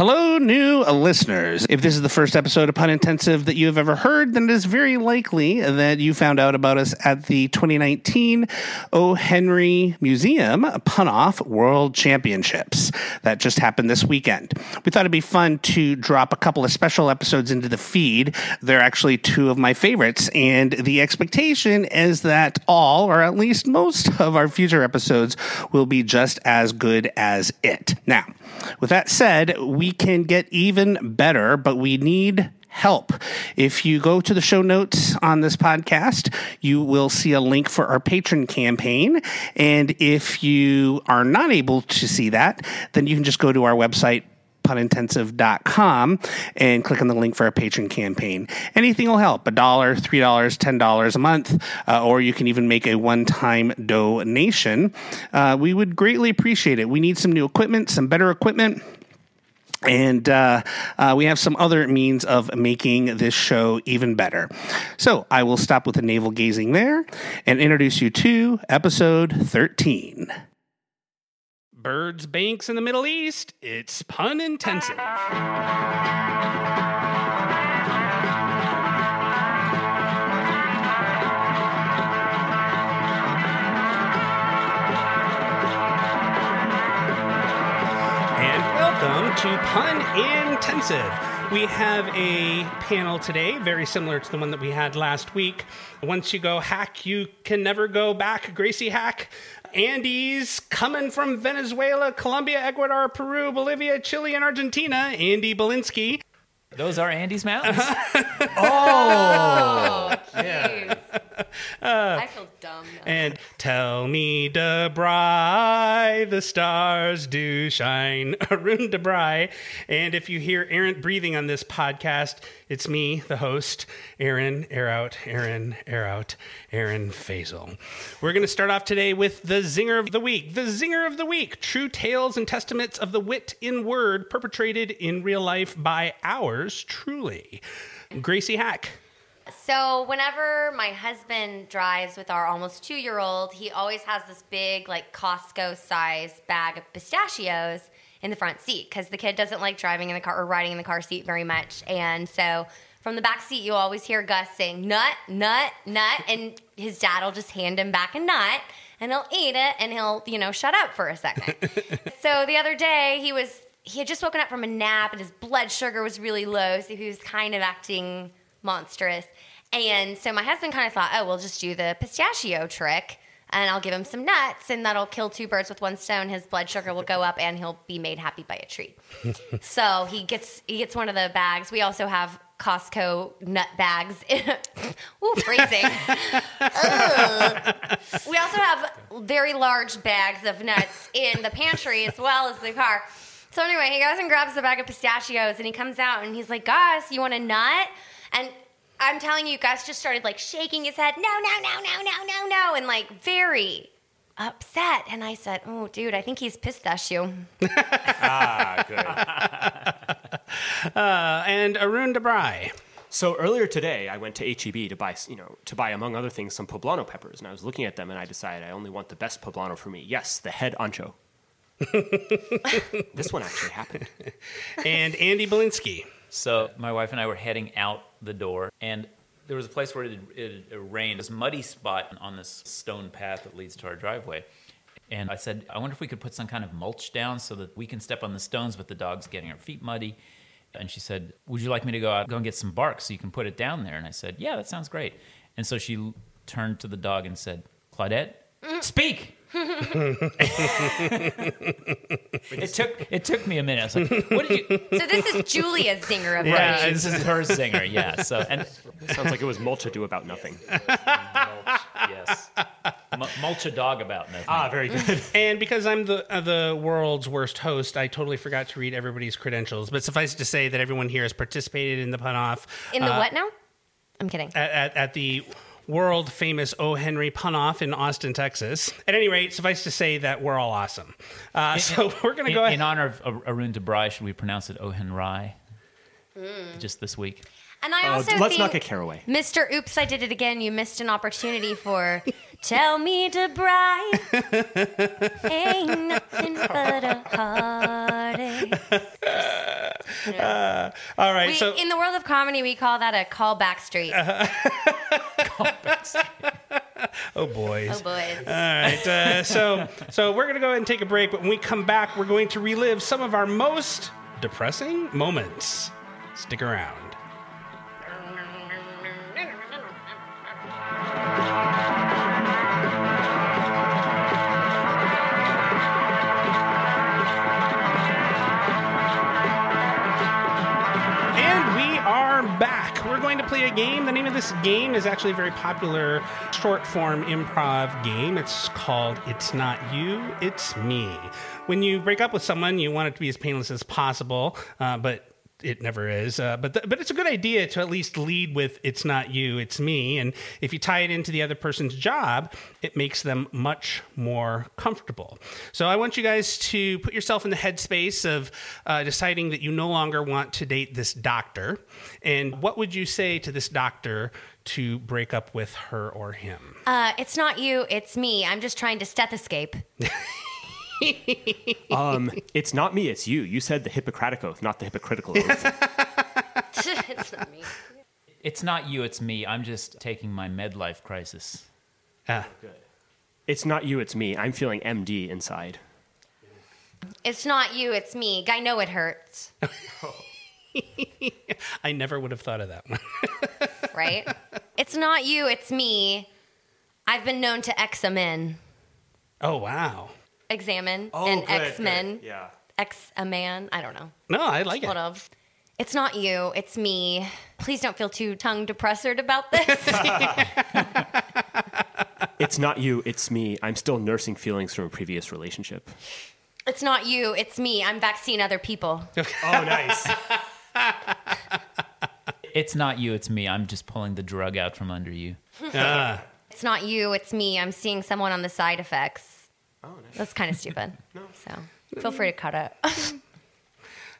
Hello, new listeners. If this is the first episode of Pun Intensive that you have ever heard, then it is very likely that you found out about us at the 2019 O. Henry Museum Pun Off World Championships that just happened this weekend. We thought it'd be fun to drop a couple of special episodes into the feed. They're actually two of my favorites, and the expectation is that all, or at least most, of our future episodes will be just as good as it. Now, with that said, we can get even better, but we need help. If you go to the show notes on this podcast, you will see a link for our patron campaign. And if you are not able to see that, then you can just go to our website, punintensive.com and click on the link for our patron campaign. Anything will help a dollar, three dollars, ten dollars a month, uh, or you can even make a one time donation. Uh, we would greatly appreciate it. We need some new equipment, some better equipment. And uh, uh, we have some other means of making this show even better. So I will stop with the navel gazing there and introduce you to episode 13. Birds Banks in the Middle East, it's pun intensive. Welcome to Pun Intensive. We have a panel today, very similar to the one that we had last week. Once you go hack, you can never go back. Gracie Haak, Andy's coming from Venezuela, Colombia, Ecuador, Peru, Bolivia, Chile, and Argentina. Andy Balinsky. Those are Andy's mountains. Oh, oh, jeez. Uh, I feel dumb now. And tell me, Debrey, the stars do shine. Arun Debrey. And if you hear Aaron breathing on this podcast, it's me, the host, Aaron, air out, Aaron, air out, Aaron Fasel. We're going to start off today with the Zinger of the Week. The Zinger of the Week true tales and testaments of the wit in word perpetrated in real life by ours truly. Gracie Haak. So whenever my husband drives with our almost two year old, he always has this big like Costco size bag of pistachios in the front seat because the kid doesn't like driving in the car or riding in the car seat very much. And so from the back seat, you always hear Gus saying nut, nut, nut, and his dad will just hand him back a nut and he'll eat it and he'll, you know, shut up for a second. so the other day he was he had just woken up from a nap and his blood sugar was really low, so he was kind of acting monstrous. And so my husband kind of thought, oh, we'll just do the pistachio trick and I'll give him some nuts and that'll kill two birds with one stone. His blood sugar will go up and he'll be made happy by a treat. so he gets he gets one of the bags. We also have Costco nut bags. Ooh, freezing. We also have very large bags of nuts in the pantry as well as the car. So anyway, he goes and grabs the bag of pistachios and he comes out and he's like, Gus, you want a nut? And I'm telling you, Gus just started like shaking his head, no, no, no, no, no, no, no, and like very upset. And I said, oh, dude, I think he's pistachio. Ah, good. Uh, and Arun Debrey. So earlier today, I went to HEB to buy, you know, to buy among other things some poblano peppers, and I was looking at them, and I decided I only want the best poblano for me. Yes, the head ancho. this one actually happened. and Andy Balinsky. So my wife and I were heading out the door, and there was a place where it, it, had rained, this muddy spot on this stone path that leads to our driveway. And I said, I wonder if we could put some kind of mulch down so that we can step on the stones, but the dog's getting our feet muddy. And she said, Would you like me to go out, go and get some bark so you can put it down there? And I said, Yeah, that sounds great. And so she turned to the dog and said, Claudette, mm. speak. It took it took me a minute. I was like, "What did you?" so this is Julia's zinger of Yeah, the week. this is her singer. Yeah. So and It sounds like it was mulch ado about nothing. mulch, yes, M- mulch a dog about nothing. Ah, very good. And because I'm the uh, the world's worst host, I totally forgot to read everybody's credentials. But suffice it to say that everyone here has participated in the pun off In the uh, what now? I'm kidding. at, at, at the world famous O. Henry pun off in Austin, Texas. At any rate, suffice to say that we're all awesome. Uh, so we're going to go ahead. in honor of Arun Debrey, should we pronounce it Ohenrai? Hmm. Just this week. And I Oh, also let's not think, get caraway. Mr. Oops, I did it again. You missed an opportunity for Tell Me to Bright. Ain't nothing but a heartache. Uh, all right. We, so in the world of comedy, we call that a callback street. oh boys. oh boys. All right. Uh, so so we're gonna go ahead and take a break, but when we come back, we're going to relive some of our most depressing moments. Stick around. This game is actually a very popular short form improv game. It's called It's Not You, It's Me. When you break up with someone, you want it to be as painless as possible, uh, but it never is. Uh, but, th- but it's a good idea to at least lead with It's Not You, It's Me. And if you tie it into the other person's job, it makes them much more comfortable. So I want you guys to put yourself in the headspace of uh, deciding that you no longer want to date this doctor. And what would you say to this doctor to break up with her or him? Uh, it's not you, it's me. I'm just trying to stethoscape. Um, it's not me, it's you. You said the Hippocratic Oath, not the hypocritical oath. it's not me. It's not you, it's me. I'm just taking my midlife crisis. Ah, Good. it's not you, it's me. I'm feeling MD inside. It's not you, it's me. I know it hurts, I never would have thought of that one. right? it's not you, it's me. I've been known to X a men. oh, wow. Examine Oh, and X men. Yeah. X a man. I don't know. No, I like Sort it. of. It's not you, it's me. Please don't feel too tongue depressored about this. It's not you, it's me. I'm still nursing feelings from a previous relationship. it's not you, it's me. I'm vaccine other people. Oh, nice. It's not you, it's me. I'm just pulling the drug out from under you. Ah. It's not you, it's me. I'm seeing someone on the side effects. Oh, nice. That's kind of stupid. no. So feel free to cut it.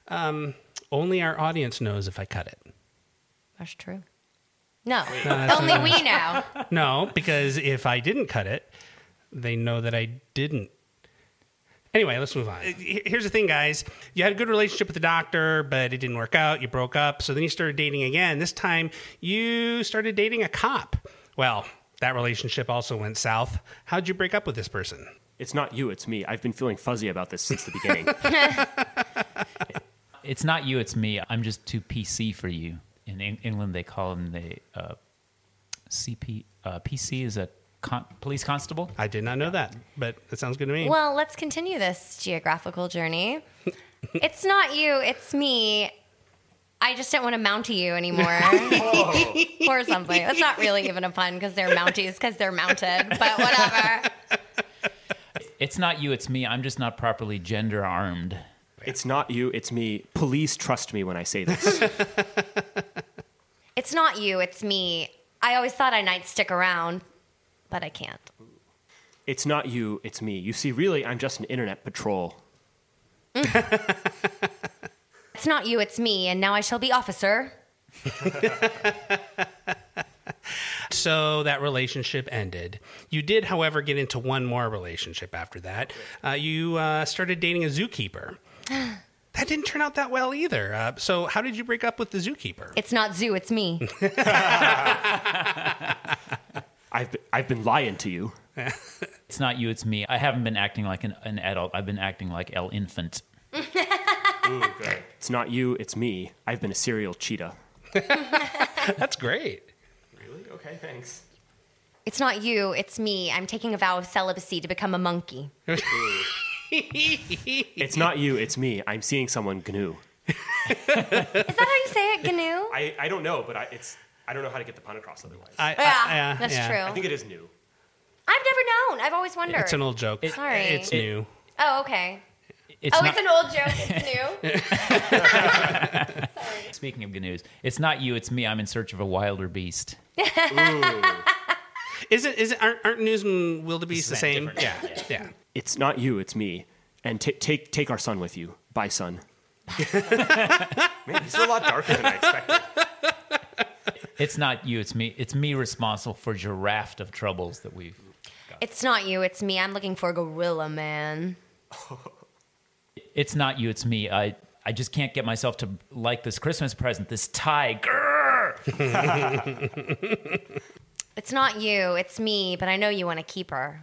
Only our audience knows if I cut it. That's true. No, that's only we know. No, because if I didn't cut it, they know that I didn't. Anyway, let's move on. Uh, Here's the thing, guys. You had a good relationship with the doctor, but it didn't work out. You broke up. So then you started dating again. This time you started dating a cop. Well, that relationship also went south. How'd you break up with this person? It's not you, it's me. I've been feeling fuzzy about this since the beginning. It's not you, it's me. I'm just too PC for you. In Eng- England, they call them the uh, CP. Uh, PC is a con- police constable. I did not know that, but that sounds good to me. Well, let's continue this geographical journey. It's not you, it's me. I just don't want to mount you anymore. or something. That's not really even a pun because they're mounties because they're mounted, but whatever. It's not you, it's me. I'm just not properly gender armed. it's not you, it's me. Please trust me when I say this. It's not you, it's me. I always thought I might stick around, but I can't. It's not you, it's me. You see, really, I'm just an internet patrol. It's not you, it's me, and now I shall be officer. So that relationship ended. You did, however, get into one more relationship after that. Uh, you uh, started dating a zookeeper. That didn't turn out that well either. Uh, so, how did you break up with the zookeeper? It's not zoo, it's me. I've been, I've been lying to you. It's not you, it's me. I haven't been acting like an, an adult. I've been acting like El Infant. It's not you, it's me. I've been a serial cheetah. That's great. Really? Okay, thanks. It's not you, it's me. I'm taking a vow of celibacy to become a monkey. It's not you, it's me. I'm seeing someone GNU. Is that how you say it, GNU? I, I don't know, but I, it's I don't know how to get the pun across otherwise. I, Yeah, that's yeah. true. I think it is new. I've never known. I've always wondered. It's an old joke. Sorry. It's It- new. oh, okay. It's oh, not, it's an old joke. It's new. speaking of GNUs, it's not you, it's me. I'm in search of a wilder beast. Is it? Is it? Aren't, aren't news and wildebeest the same? different. Yeah, yeah. It's not you, it's me. And ta take take our son with you. Bye, son. Man, he's a lot darker than I expected. It's not you, it's me. It's me responsible for your raft of troubles that we've. it's not you, it's me. I'm looking for Gorilla Man. It's not you, it's me. I I just can't get myself to like this Christmas present, this tie. Grrr! It's not you, it's me, but I know you want to keep her.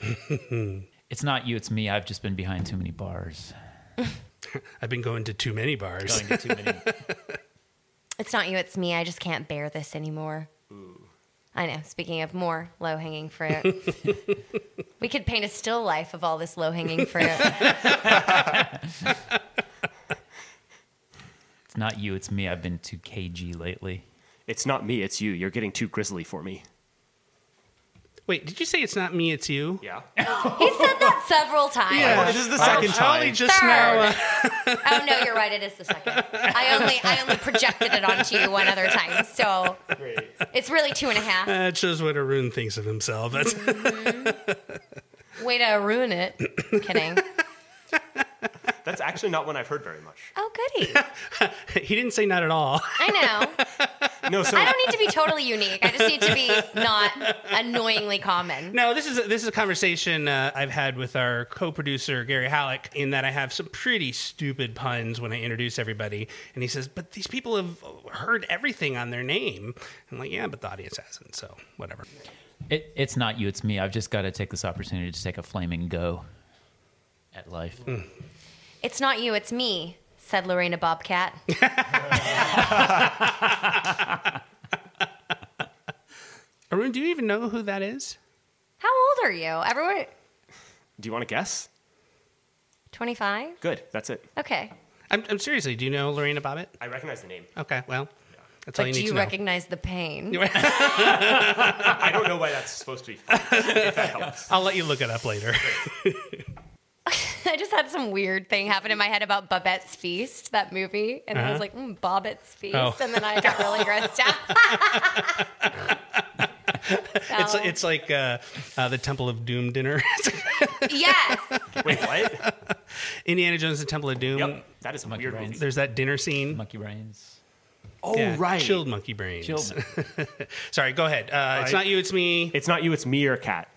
It's not you, it's me. I've just been behind too many bars. I've been going to too many bars. Going to too many. It's not you, it's me. I just can't bear this anymore. I know. Speaking of more low hanging fruit, we could paint a still life of all this low hanging fruit. It's not you, it's me. I've been too cagey lately. It's not me, it's you. You're getting too grizzly for me. Wait, did you say it's not me, it's you? Yeah. he said that several times. Yeah. This is the second I only time. just Third. now. Uh, Oh no, you're right. It is the second. I only I only projected it onto you one other time, so it's really two and a half. that shows what Arun thinks of himself. That's, Way to ruin it. Kidding. That's actually not one I've heard very much. Oh goody. he didn't say not at all. I know. No, so I don't need to be totally unique. I just need to be not annoyingly common. No, this is a, this is a conversation uh, I've had with our co-producer Gary Halleck. In that I have some pretty stupid puns when I introduce everybody, and he says, "But these people have heard everything on their name." I'm like, "Yeah, but the audience hasn't, so whatever." It, it's not you, it's me. I've just got to take this opportunity to take a flaming go at life. It's not you, it's me, said Lorena Bobcat. Arun, do you even know who that is? How old are you? Everyone do you want to guess? 25? Good. That's it. Okay. I'm, I'm seriously. Do you know Lorena Bobbitt? I recognize the name. Okay, well, that's all But you do need you to know. recognize the pain? I don't know why that's supposed to be fun, if that helps. I'll let you look it up later. I just had some weird thing happen in my head about Babette's Feast, that movie, and I was Uh-huh. like, mm, Bobbett's Feast, Oh. and then I got really grossed out. it's So, it's like uh, uh, the Temple of Doom dinner. yes, Wait, what? Indiana Jones: The Temple of Doom. Yep. That is a Monkey weird brains. There's that dinner scene. Monkey brains. Oh, Yeah, right. Chilled monkey brains. Chilled. Sorry, go ahead. Uh, It's right. not you, it's me. It's not you, it's me or cat.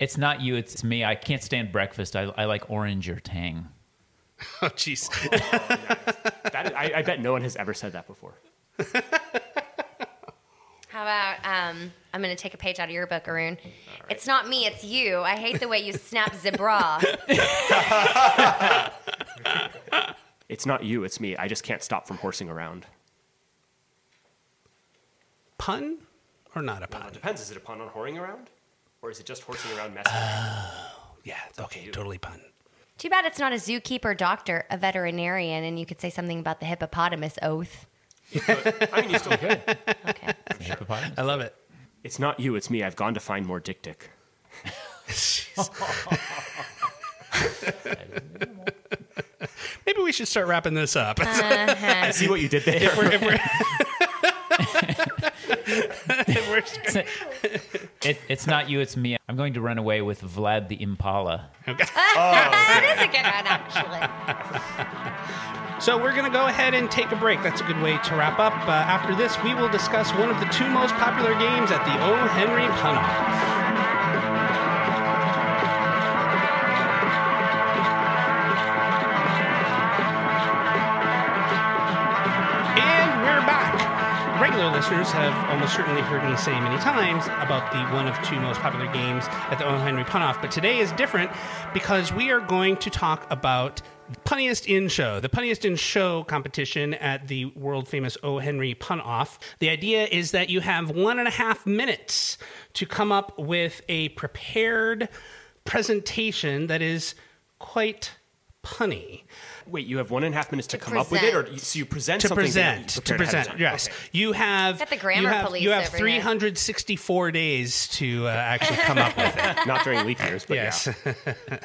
It's not you, it's me. I can't stand breakfast. I, I like orange or tang. Oh, jeez. That is, I, I bet no one has ever said that before. How about um, I'm going to take a page out of your book, Arun. It's not me, it's you. I hate the way you snap zebra. It's not you, it's me. I just can't stop from horsing around. Pun or not a Well, pun? it depends. Is it a pun on whoring around? Or is it just horsing around messing? Yeah, okay, totally pun. Too bad it's not a zookeeper doctor, a veterinarian, and you could say something about the hippopotamus oath. I mean, you still could. Okay. Hippopotamus? I love it. It's not you, it's me. I've gone to find more dick dick. Maybe we should start wrapping this up. Uh-huh. I see what you did there. if we're, if we're- It, it's not you, it's me. I'm going to run away with Vlad the Impala. that is a good one, actually. so we're going to go ahead and take a break. That's a good way to wrap up. Uh, after this, we will discuss one of the two most popular games at the O. Henry Punoff. Regular listeners have almost certainly heard me say many times about the one of two most popular games at the O. Henry Punoff, but today is different because we are going to talk about Punniest in Show, the Punniest in Show competition at the world famous O. Henry Pun Off. The idea is that you have one and a half minutes to come up with a prepared presentation that is quite punny. Wait, you have one and a half minutes to, To come up with it, or present. so you present to something that present you to prepared ahead of present time. yes Okay. you have Got the grammar you have, police you have over here. 364 days to uh, actually come up with it Not during leap years, but yes yeah.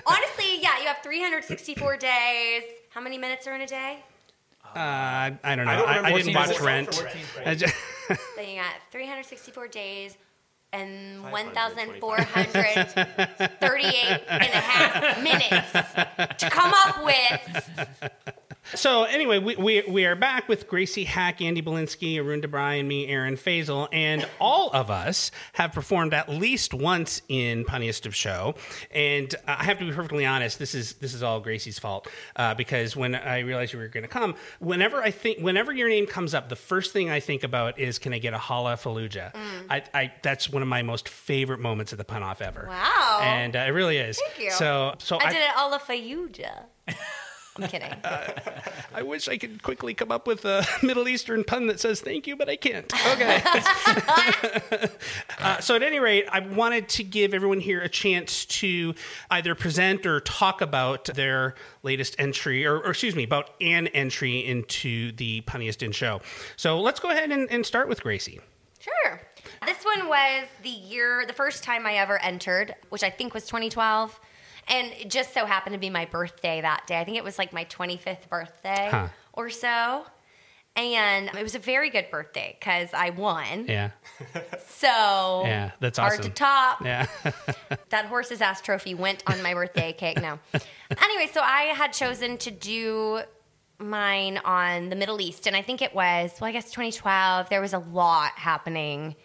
Honestly, yeah, you have 364 days. How many minutes are in a day? uh, i don't know I don't i, remember didn't watch rent result for I ju- So you got 364 days and 525. 1,438 and a half minutes to come up with So anyway, we, we, we are back with Gracie Haak, Andy Balinsky, Arun Debrey, and me, Aaron Fasel, and all of us have performed at least once in Punniest of Show. And uh, I have to be perfectly honest, this is this is all Gracie's fault uh, because when I realized you were going to come, whenever I think whenever your name comes up, the first thing I think about is can I get a Holla Fallujah? I, I that's one of my most favorite moments of the pun off ever. Wow. And uh, it really is. Thank you. So so I did it all of Fayuja. I'm kidding. I wish I could quickly come up with a Middle Eastern pun that says thank you, but I can't. Okay. uh, so, at any rate, I wanted to give everyone here a chance to either present or talk about their latest entry, or, or excuse me, about an entry into the Punniest in Show. So, let's go ahead and, and start with Gracie. Sure. This one was the year, the first time I ever entered, which I think was 2012. And it just so happened to be my birthday that day. I think it was like my 25th birthday Huh. or so. And it was a very good birthday because I won. Yeah. So Yeah, that's hard to top. Yeah. that horse's ass trophy went on my birthday cake No. Anyway, so I had chosen to do mine on the Middle East, and I think it was, well, I guess 2012. There was a lot happening,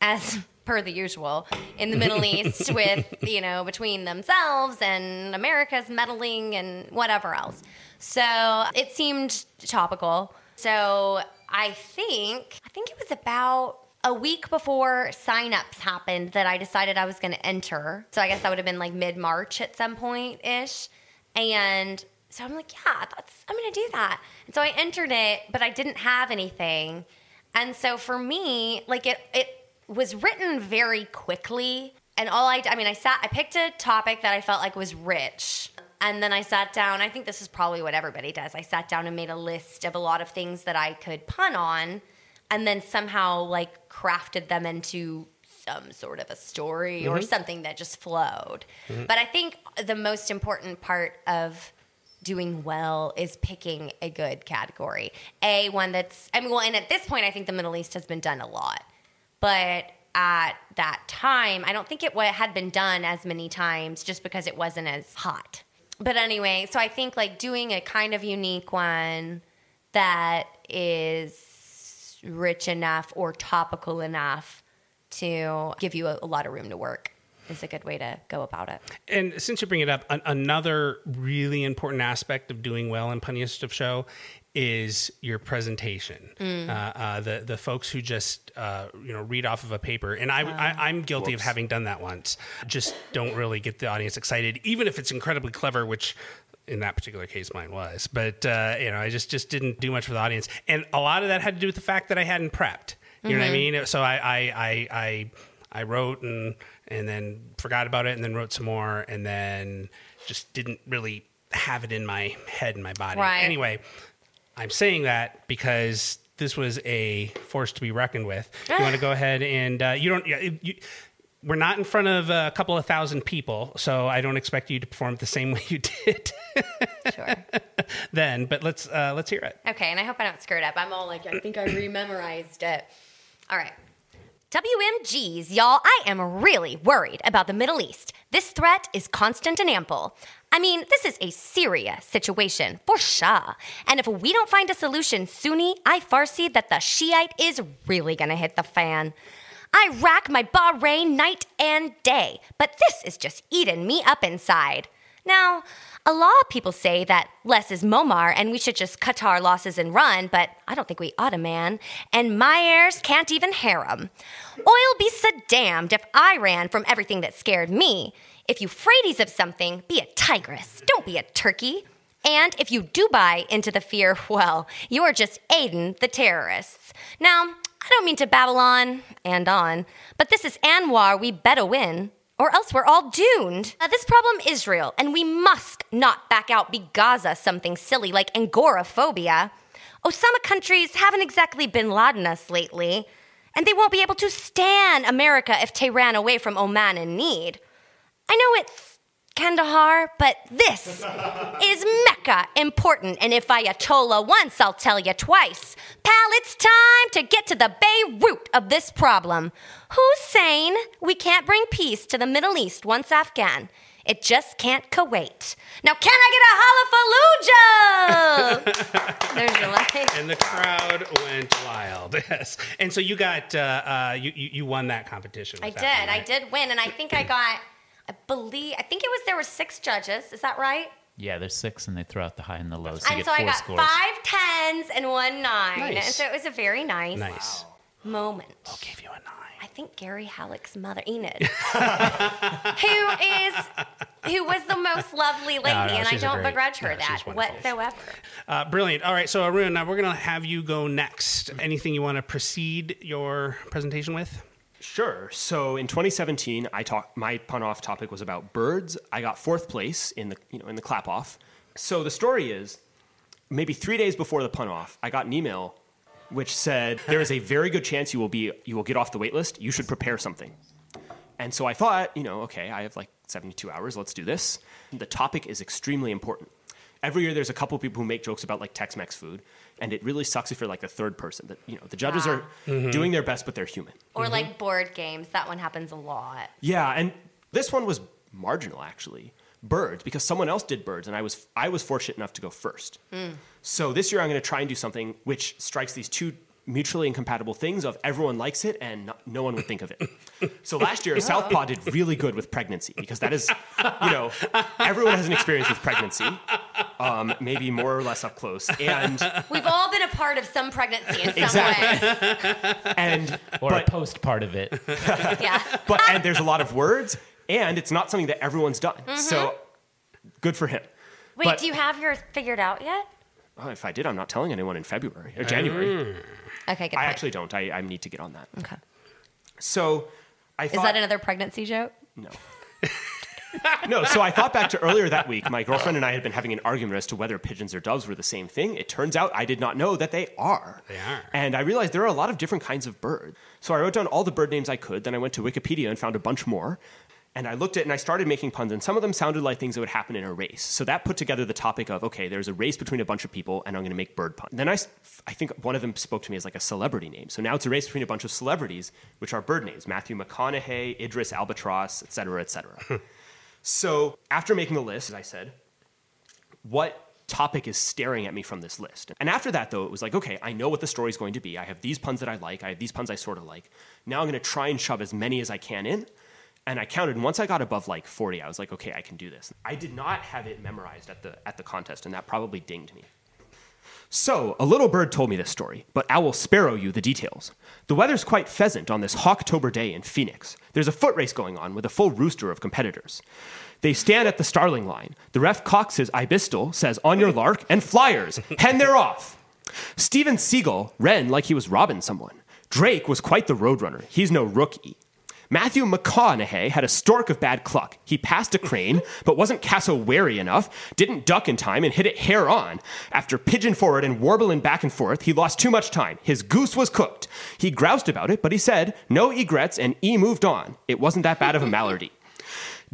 as per the usual, in the Middle East with, you know, between themselves and America's meddling and whatever else. So it seemed topical. So I think, I think it was about a week before signups happened that I decided I was going to enter. So I guess that would have been like mid March at some point ish. And so I'm like, yeah, that's I'm going to do that. And so I entered it, but I didn't have anything. And so for me, like it it was written very quickly. And all I I mean, I sat I picked a topic that I felt like was rich. And then I sat down. I think this is probably what everybody does. I sat down and made a list of a lot of things that I could pun on and then somehow like crafted them into some sort of a story or mm-hmm. something that just flowed. Mm-hmm. But I think the most important part of doing well is picking a good category. A one that's I mean well and at this point I think the Middle East has been done a lot. But at that time, I don't think it had been done as many times just because it wasn't as hot. But anyway, so I think like doing a kind of unique one that is rich enough or topical enough to give you a, a lot of room to work is a good way to go about it. And since you bring it up, an, another really important aspect of doing well in Punniest of Show is your presentation. Uh, uh, the the folks who just uh, you know read off of a paper, and I, I I'm guilty of having done that once. Just don't really get the audience excited, even if it's incredibly clever, which. In that particular case, mine was, but uh, you know, I just just didn't do much for the audience, and a lot of that had to do with the fact that I hadn't prepped. You know what I mean? So I I I, I I wrote and and then forgot about it and then wrote some more and then just didn't really have it in my head and my body. Right. Anyway, I'm saying that because this was a force to be reckoned with. You want to go ahead and uh, you don't. yeah, You, we're not in front of a couple of thousand people, so I don't expect you to perform the same way you did Sure. then. But let's uh, let's hear it. Okay, and I hope I don't screw it up. I'm all like, I think I rememorized it. All right. WMGs, y'all, I am really worried about the Middle East. This threat is constant and ample. I mean, this is a serious situation, for sure. And if we don't find a solution, Sunni, I foresee that the Shiite is really gonna hit the fan. I rack my Bahrain night and day, but this is just eating me up inside. Now, a lot of people say that less is Momar and we should just cut our losses and run, but I don't think we ought to, man. And my heirs can't even harem. Oil be so damned if I ran from everything that scared me. If you fraidies of something, be a tigress, don't be a turkey. And if you do buy into the fear, well, you are just aiding the terrorists. Now, I don't mean to babble on and on, but this is Anwar we better win, or else we're all doomed. This problem is real, and we must not back out be Gaza something silly like Angoraphobia. Osama countries haven't exactly bin Laden us lately, and they won't be able to stand America if they ran away from Oman in need. I know it's Kandahar, but this is Mecca important, and if I Ayatollah once, I'll tell you twice. Pal, it's time to get to the Beirut of this problem. Who's saying we can't bring peace to the Middle East once Afghan? It just can't co-wait. Now, can I get a Hallafalooja? There's your line. And the crowd went wild. Yes. And so you got uh, uh, you, you won that competition. I with did. that one, I did win, and I think I got. I believe. I think it was there were six judges. Is that right? Yeah, there's six, and they throw out the high and the low, so you and get so four I got scores. five tens and one nine. Nice. And so it was a very nice, Nice. moment. Gave you a nine. I think Gary Halleck's mother, Enid, who is who was the most lovely lady, no, and I don't great- begrudge her no, that whatsoever. Uh, brilliant. All right. So Arun, now we're gonna have you go next. Anything you want to precede your presentation with? Sure. So in 2017, I talked. My pun off topic was about birds. I got fourth place in the you know in the clap off. So the story is, maybe three days before the pun off, I got an email which said there is a very good chance you will be you will get off the wait list. You should prepare something. And so I thought, you know, okay, I have like 72 hours. Let's do this. The topic is extremely important. Every year, there's a couple people who make jokes about like Tex-Mex food, and it really sucks if you're like the third person. That you know, the judges Ah. are Mm-hmm. doing their best, but they're human. Or Mm-hmm. like board games. That one happens a lot. Yeah, and this one was marginal actually. Birds, because someone else did birds, and I was I was fortunate enough to go first. So this year I'm going to try and do something which strikes these two mutually incompatible things of everyone likes it and no, no one would think of it. So last year Southpaw did really good with pregnancy because that is, you know, everyone has an experience with pregnancy, um, maybe more or less up close, and We've all been a part of some pregnancy in some Exactly. and or but, a post part of it. Yeah. but and there's a lot of words, and it's not something that everyone's done. So good for him. Wait, But- do you have yours figured out yet? Oh, if I did, I'm not telling anyone in February or January. Okay, good. I point. actually don't. I, I need to get on that. Okay. So I thought, Is that another pregnancy joke? no. no, so I thought back to earlier that week. My girlfriend and I had been having an argument as to whether pigeons or doves were the same thing. It turns out I did not know that they are. They are. And I realized there are a lot of different kinds of birds. So I wrote down all the bird names I could. Then I went to Wikipedia and found a bunch more. And I looked at it and I started making puns, and some of them sounded like things that would happen in a race. So that put together the topic of okay, there's a race between a bunch of people, and I'm going to make bird puns. Then I, I think one of them spoke to me as like a celebrity name. So now it's a race between a bunch of celebrities, which are bird names: Matthew McConaughey, Idris Albatross, et cetera, et cetera. so after making the list, as I said, what topic is staring at me from this list. And after that, though, it was like, okay, I know what the story is going to be. I have these puns that I like. I have these puns I sort of like. Now I'm going to try and shove as many as I can in. And I counted, and once I got above like 40, I was like, okay, I can do this. I did not have it memorized at the, at the contest, and that probably dinged me. So, a little bird told me this story, but I will sparrow you the details. The weather's quite pheasant on this Hawktober day in Phoenix. There's a foot race going on with a full rooster of competitors. They stand at the starling line. The ref cocks his ibistel, says, On your lark, and flyers. Hen they're off. Steven Seagal ran like he was robbing someone. Drake was quite the roadrunner. He's no rookie. Matthew McConaughey had a stork of bad cluck. He passed a crane, but wasn't cassowary enough, didn't duck in time, and hit it hair on. After pigeon forward and warbling back and forth, he lost too much time. His goose was cooked. He groused about it, but he said, no egrets, and E moved on. It wasn't that bad of a malady.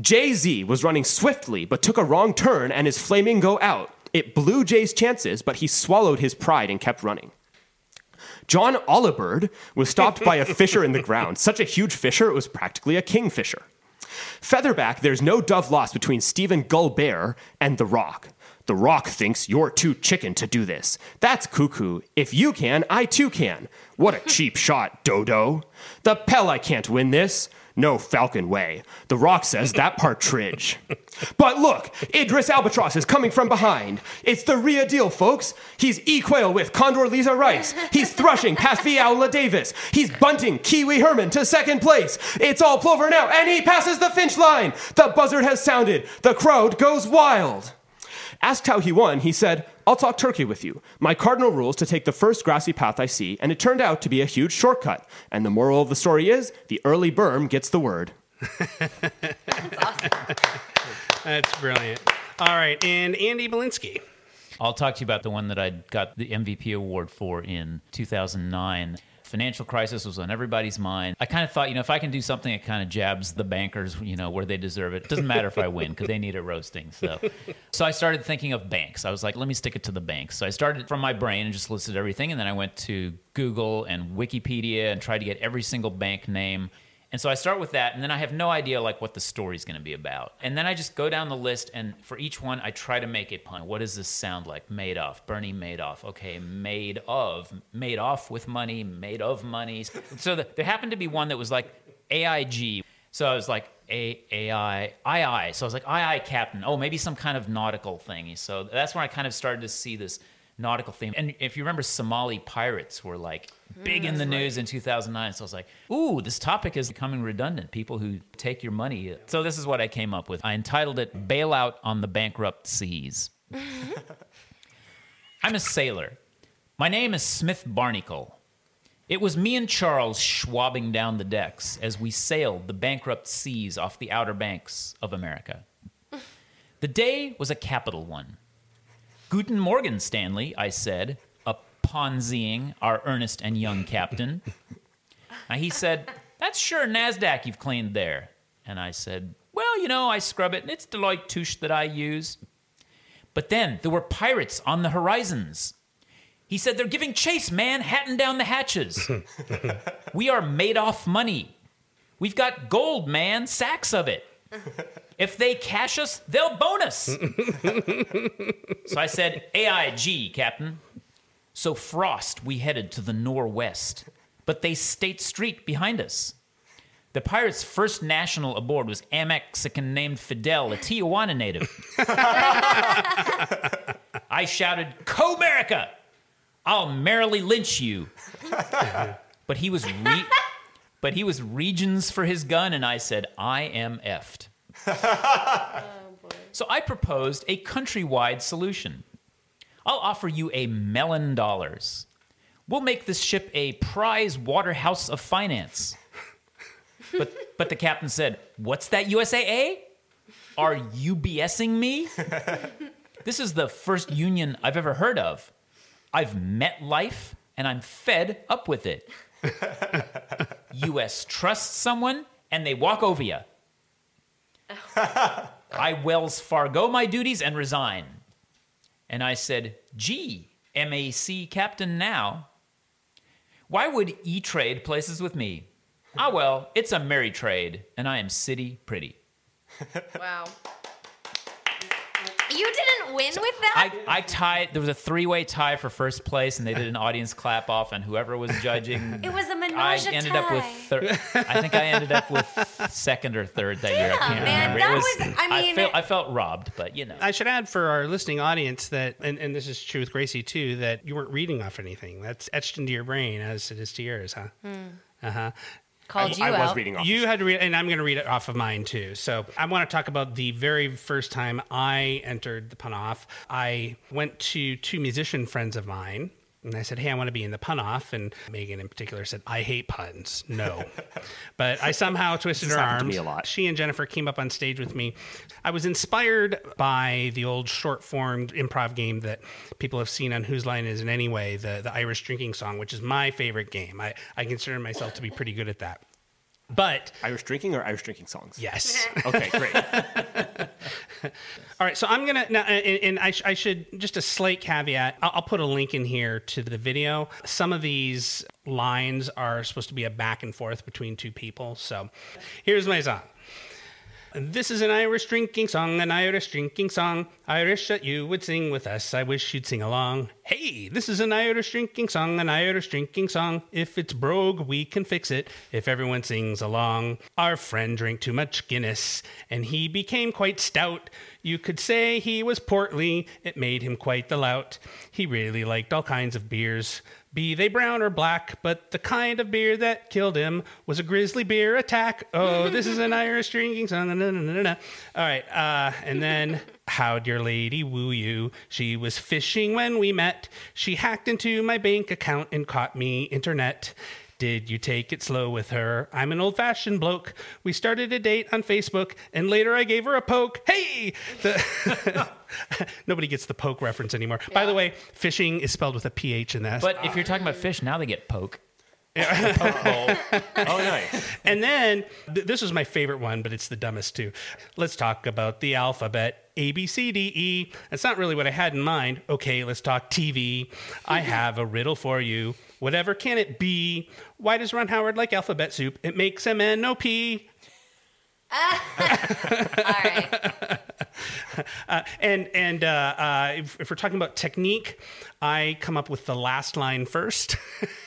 Jay Z was running swiftly, but took a wrong turn, and his flamingo out. It blew Jay's chances, but he swallowed his pride and kept running. John Olibird was stopped by a fisher in the ground. Such a huge fisher, it was practically a kingfisher. Featherback, there's no dove lost between Stephen Gullbear and The Rock. The Rock thinks you're too chicken to do this. That's cuckoo. If you can, I too can. What a cheap shot, Dodo. The Pell, I can't win this. No Falcon way. The Rock says that partridge. But look, Idris Albatross is coming from behind. It's the real deal, folks. He's E-Quail with Condor Lisa Rice. He's thrushing past Viola Davis. He's bunting Kiwi Herman to second place. It's all Plover now, and he passes the Finch line. The buzzard has sounded. The crowd goes wild. Asked how he won, he said, I'll talk turkey with you. My cardinal rule is to take the first grassy path I see, and it turned out to be a huge shortcut. And the moral of the story is the early berm gets the word. That's brilliant. All right, and Andy Balinsky. I'll talk to you about the one that I got the MVP award for in 2009. Financial crisis was on everybody's mind. I kind of thought, you know, if I can do something that kind of jabs the bankers, you know, where they deserve it, it doesn't matter if I win because they need it roasting. So, so I started thinking of banks. I was like, let me stick it to the banks. So I started from my brain and just listed everything, and then I went to Google and Wikipedia and tried to get every single bank name. And so I start with that, and then I have no idea like what the story's going to be about. And then I just go down the list, and for each one, I try to make a pun. What does this sound like? Madoff, Bernie Madoff. Okay, made of, made off with money, made of money. So the, there happened to be one that was like AIG. So I was like A AI II. So I was like II Captain. Oh, maybe some kind of nautical thing. So that's when I kind of started to see this nautical theme. And if you remember, Somali pirates were like mm, big in the news in 2009. So I was like, ooh, this topic is becoming redundant. People who take your money. So this is what I came up with. I entitled it Bailout on the Bankrupt Seas. I'm a sailor. My name is Smith Barnacle. It was me and Charles schwabbing down the decks as we sailed the bankrupt seas off the outer banks of America. The day was a capital one. Guten Morgen, Stanley, I said, ponzying our earnest and young captain. Now he said, That's sure NASDAQ you've cleaned there. And I said, Well, you know, I scrub it, and it's Deloitte Touche that I use. But then there were pirates on the horizons. He said, They're giving chase, man, hatting down the hatches. we are made off money. We've got gold, man, sacks of it. If they cash us, they'll bonus. so I said, AIG, Captain. So frost we headed to the norwest, but they State Street behind us. The pirate's first national aboard was a Mexican named Fidel, a Tijuana native. I shouted, "Co-America! I'll merrily lynch you." but he was re- but he was regions for his gun, and I said, "I am effed." Oh, so I proposed a countrywide solution. I'll offer you a melon dollars. We'll make this ship a prize waterhouse of finance. But, but the captain said, What's that USAA? Are you BSing me? This is the first union I've ever heard of. I've met life and I'm fed up with it. US trusts someone and they walk over you. I Wells Fargo my duties and resign. And I said, Gee, MAC Captain now. Why would E Trade places with me? Ah, well, it's a merry trade, and I am city pretty. Wow. You didn't win with that? I, I tied, there was a three way tie for first place, and they did an audience clap off, and whoever was judging. it was a menage I a ended up with tie. third. I think I ended up with second or third that year. I can't man, remember. that it was- I mean- felt, I felt robbed, but you know. I should add for our listening audience that, and, and this is true with Gracie too, that you weren't reading off anything. That's etched into your brain as it is to yours, huh? Uh huh. Called you I was out. reading off. You had to read, and I'm going to read it off of mine too. So I want to talk about the very first time I entered the pun off. I went to two musician friends of mine. And I said, "Hey, I want to be in the pun off." And Megan, in particular, said, "I hate puns. No." but I somehow twisted her arms. me a lot. She and Jennifer came up on stage with me. I was inspired by the old short form improv game that people have seen on Whose Line Is It Anyway, the, the Irish drinking song, which is my favorite game. I, I consider myself to be pretty good at that. But Irish drinking or Irish drinking songs? yes. Okay, great. All right, so I'm gonna now, and, and I, sh- I should just a slight caveat. I'll, I'll put a link in here to the video. Some of these lines are supposed to be a back and forth between two people. So, here's my song. This is an Irish drinking song, an Irish drinking song. Irish that you would sing with us. I wish you'd sing along. Hey, this is an Irish drinking song, an Irish drinking song. If it's brogue, we can fix it if everyone sings along. Our friend drank too much Guinness, and he became quite stout. You could say he was portly, it made him quite the lout. He really liked all kinds of beers, be they brown or black, but the kind of beer that killed him was a grizzly beer attack. Oh, this is an Irish drinking song. Na, na, na, na. All right, uh, and then how'd your lady woo you? She was fishing when we met. She hacked into my bank account and caught me internet. Did you take it slow with her? I'm an old fashioned bloke. We started a date on Facebook, and later I gave her a poke. Hey! The Nobody gets the poke reference anymore. By the way, fishing is spelled with a PH in that. But if you're talking about fish, now they get poke. poke. Oh, nice. And then th- this was my favorite one, but it's the dumbest too. Let's talk about the alphabet. A, B, C, D, E. That's not really what I had in mind. Okay, let's talk TV. I have a riddle for you. Whatever can it be? Why does Ron Howard like alphabet soup? It makes him N-O-P. All right. And and uh, uh, if, if we're talking about technique, I come up with the last line first.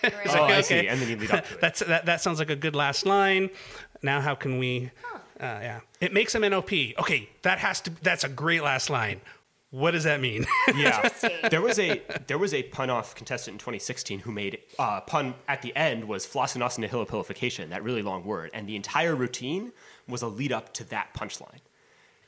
Great. Oh, I Okay. see. And then you lead up to it. That's that, that sounds like a good last line. Now how can we? Uh, yeah, it makes him NOP. Okay, that has to. That's a great last line. What does that mean? Yeah, there was a there was a pun off contestant in 2016 who made uh, pun at the end was floccinaucinihilipilification, that really long word, and the entire routine was a lead up to that punchline.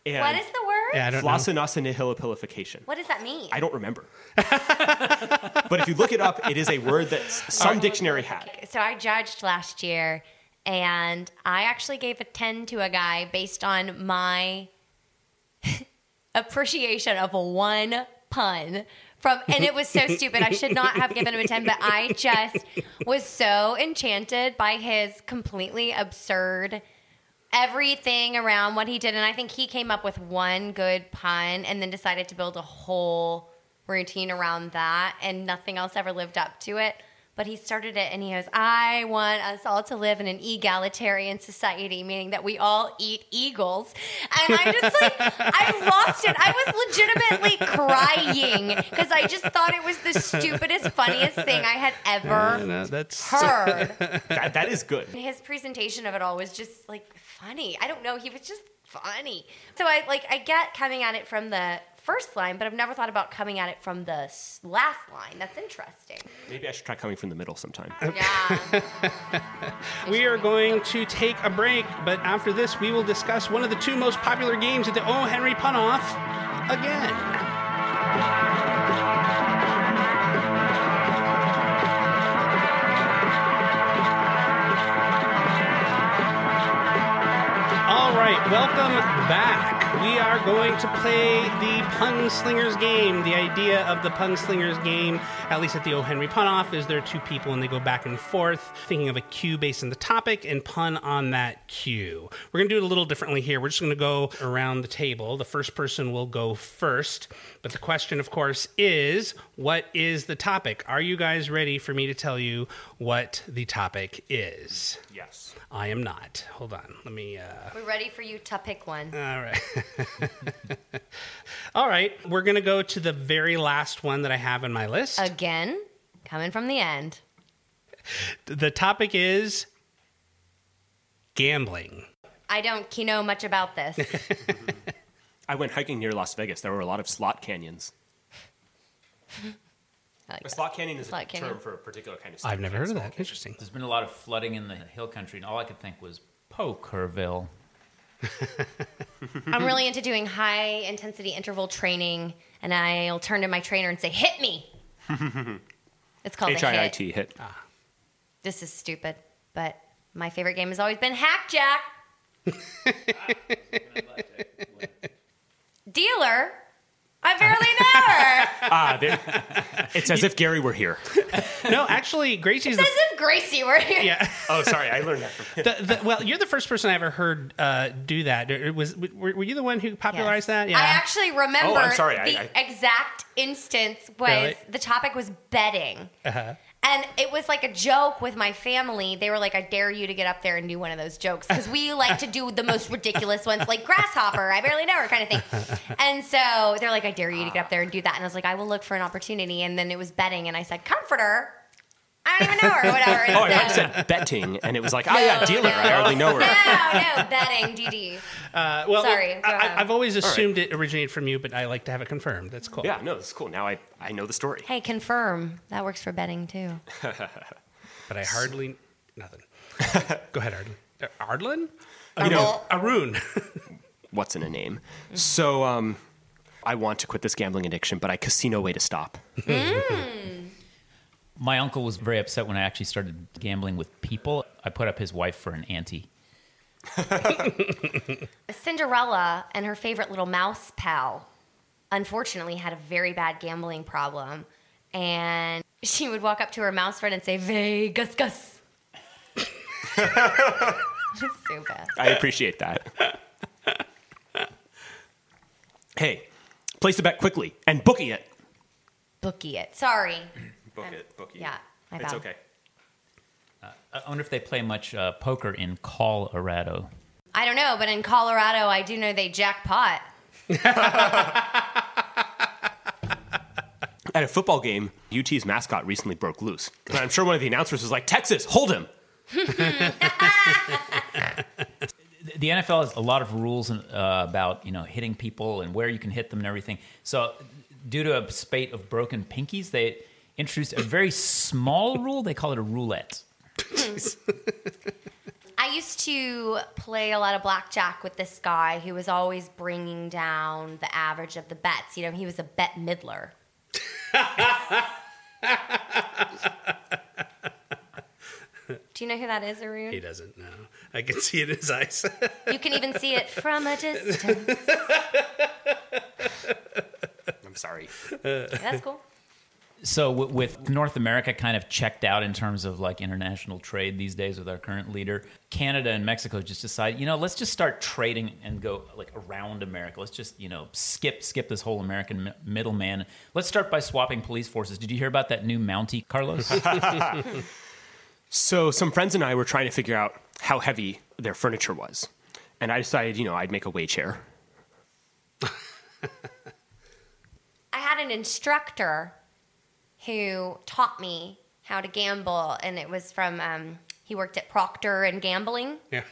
And What is the word? yeah, I don't know. floccinaucinihilipilification? What does that mean? I don't remember. but if you look it up, it is a word that s- some dictionary had. So I judged last year, and I actually gave a 10 to a guy based on my appreciation of one pun. From, and it was so stupid. I should not have given him a 10, but I just was so enchanted by his completely absurd everything around what he did. And I think he came up with one good pun and then decided to build a whole routine around that, and nothing else ever lived up to it. But he started it and he goes, I want us all to live in an egalitarian society, meaning that we all eat eagles. And I just like, I lost it. I was legitimately crying because I just thought it was the stupidest, funniest thing I had ever No, that's heard That, that is good. his presentation of it all was just like funny. I don't know, he was just funny. So I like I get coming at it from the first line, but I've never thought about coming at it from the last line. That's interesting. Maybe I should try coming from the middle sometime. Yeah. We are going to take a break, but after this, we will discuss one of the two most popular games at the O. Henry Pun Off again. All right, welcome back. We are going to play the Pun Slingers game. The idea of the Pun Slingers game, at least at the O. Henry Pun Off, is there are two people and they go back and forth, thinking of a cue based on the topic and pun on that cue. We're going to do it a little differently here. We're just going to go around the table. The first person will go first. But the question, of course, is what is the topic? Are you guys ready for me to tell you what the topic is? Yes. I am not. Hold on. Let me. Uh, We're ready for you to pick one. all right. All right. We're going to go to the very last one that I have in my list. Again, coming from the end. the topic is gambling. I don't know much about this. I went hiking near Las Vegas. There were a lot of slot canyons. I like A slot canyon is Slot a canyon. term for a particular kind of. I've never heard of that. Interesting. There's been a lot of flooding in the hill country, and all I could think was Pokerville. I'm really into doing high intensity interval training, and I'll turn to my trainer and say, "Hit me." it's called H the I I hit. T hit. Ah. This is stupid, but my favorite game has always been Hack Jack. Dealer. I barely know her. Ah, there- it's as if Gary were here. No, actually, Gracie's the. As if Gracie were here. Yeah. Oh, sorry, I learned that from him. The, the, well, you're the first person I ever heard uh, do that. It was were, were you the one who popularized Yes. that? Yeah. I actually remember Oh, I'm sorry, I- the I- exact instance was Really? the topic was betting. Uh-huh. And it was like a joke with my family. They were like, I dare you to get up there and do one of those jokes. Because we like to do the most ridiculous ones, like Grasshopper, I barely know her kind of thing. And so they're like, I dare you to get up there and do that. And I was like, I will look for an opportunity. And then it was betting. And I said, Comforter. I don't even know her or whatever. Oh, I thought you said betting, and it was like, oh yeah, dealer. I hardly know her. No, no, betting, DD. Uh, well, Sorry, go I, ahead. I, I've always assumed it originated from you, but I like to have it confirmed. That's cool. Yeah, no, this is cool. Now I, I know the story. Hey, confirm. That works for betting too. But I hardly nothing. Go ahead, Ardlin. Uh, You know, Arun. what's in a name? So, um, I want to quit this gambling addiction, but I casino way to stop. My uncle was very upset when I actually started gambling with people. I put up his wife for an ante. Cinderella and her favorite little mouse pal, unfortunately, had a very bad gambling problem. And she would walk up to her mouse friend and say, Vegas, Gus. so bad. I appreciate that. Hey, place the bet quickly and bookie it. Bookie it. Sorry. Book it, bookie. yeah, my it's bad. okay. I wonder if they play much uh, poker in Colorado. I don't know, but in Colorado, I do know they jackpot. At a football game, UT's mascot recently broke loose. And I'm sure one of the announcers was like, Texas, hold him. The NFL has a lot of rules uh, about you know hitting people and where you can hit them and everything. So, due to a spate of broken pinkies, they introduced a very small rule. They call it a roulette. I used to play a lot of blackjack with this guy who was always bringing down the average of the bets. You know, he was a bet middler. Do you know who that is, Arun? He doesn't know. I can see it in his eyes. You can even see it from a distance. I'm sorry. That's cool. So, w- with North America kind of checked out in terms of like international trade these days with our current leader, Canada and Mexico just decided, you know, let's just start trading and go like around America. Let's just, you know, skip skip this whole American mi- middleman. Let's start by swapping police forces. Did you hear about that new Mountie, Carlos? So some friends and I were trying to figure out how heavy their furniture was. And I decided, you know, I'd make a way chair. I had an instructor who taught me how to gamble, and it was from um, he worked at Procter and Gambling. yeah.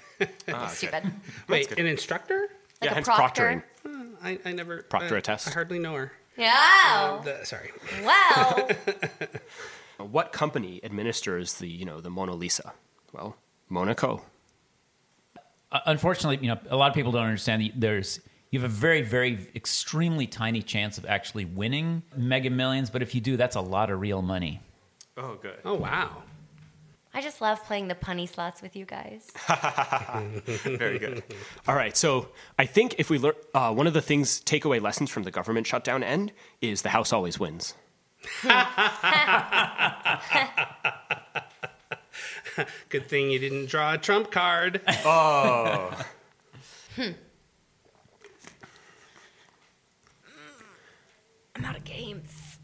Stupid. Wait, good. an instructor? Like yeah, a hence proctor. proctoring. I, I never. Proctor uh, test. I hardly know her. Yeah. The- sorry. Well, What company administers the, you know, the Mona Lisa? Well, Monaco. Uh, unfortunately, you know, a lot of people don't understand. that There's you have a very, very, extremely tiny chance of actually winning Mega Millions, but if you do, that's a lot of real money. Oh, good. Oh wow. I just love playing the punny slots with you guys. Very good. All right. So I think if we learn, uh, one of the things, takeaway lessons from the government shutdown end is the House always wins. Good thing you didn't draw a trump card. I'm out of games.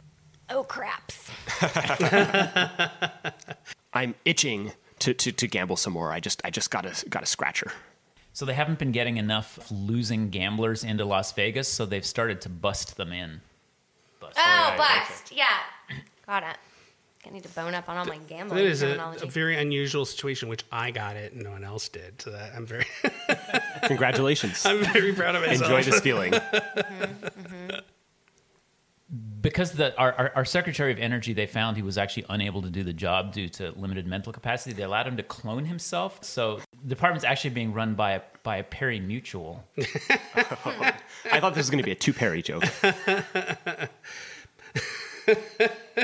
Oh craps. I'm itching to, to, to gamble some more. I just I just got a got a scratcher. So they haven't been getting enough losing gamblers into Las Vegas, so they've started to bust them in. Bust. Oh, oh bust. Yeah. Got it. I need to bone up on all my gambling is a, a very unusual situation, which I got it and no one else did. So that I'm very, Congratulations. I'm very proud of myself. Enjoy this feeling. Mm-hmm, mm-hmm. Because the our, our, our Secretary of Energy, they found he was actually unable to do the job due to limited mental capacity. They allowed him to clone himself. So the department's actually being run by a by a Perry Mutual. I thought this was going to be a two Perry joke.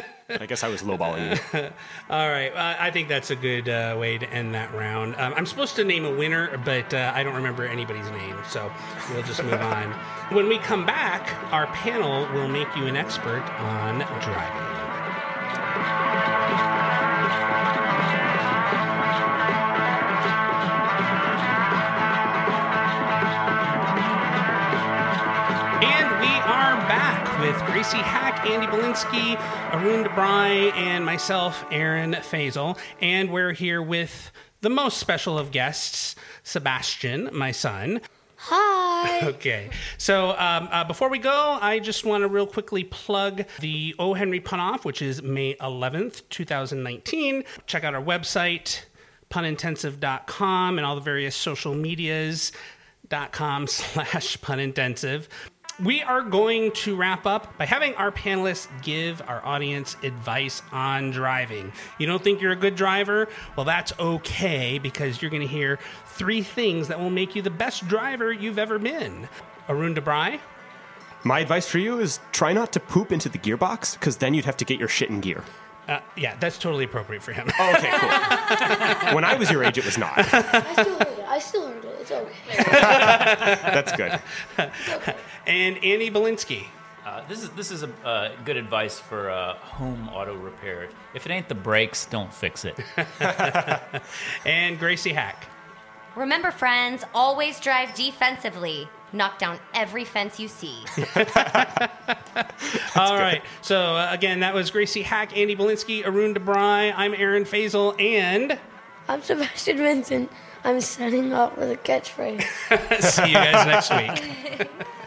I guess I was lowballing you. All right, uh, I think that's a good uh, way to end that round. Um, I'm supposed to name a winner, but uh, I don't remember anybody's name, so we'll just move on. When we come back, our panel will make you an expert on driving. With Gracie Haak, Andy Balinsky, Arun Debrey, and myself, Aaron Fasel. And we're here with the most special of guests, Sebastian, my son. Hi. Okay. So um, uh, before we go, I just want to real quickly plug the O. Henry Pun Off, which is May 11th, 2019. Check out our website, punintensive.com, and all the various social medias dot com slash punintensive. We are going to wrap up by having our panelists give our audience advice on driving. You don't think you're a good driver? Well, that's okay because you're going to hear three things that will make you the best driver you've ever been. Arun Debrey, My advice for you is try not to poop into the gearbox because then you'd have to get your shit in gear. Uh, yeah, that's totally appropriate for him. Oh, okay, cool. when I was your age, it was not. I still heard it. I still heard it. It's okay. That's good. and Annie Balinsky. Uh, this is this is a uh, good advice for uh, home auto repair. If it ain't the brakes, don't fix it. And Gracie Haak. Remember, friends, always drive defensively. Knock down every fence you see. All right. So uh, again, that was Gracie Haak, Andy Balinsky, Arun Debrey. I'm Aaron Fasel, and I'm Sebastian Vincent. I'm setting up with a catchphrase. see you guys next week.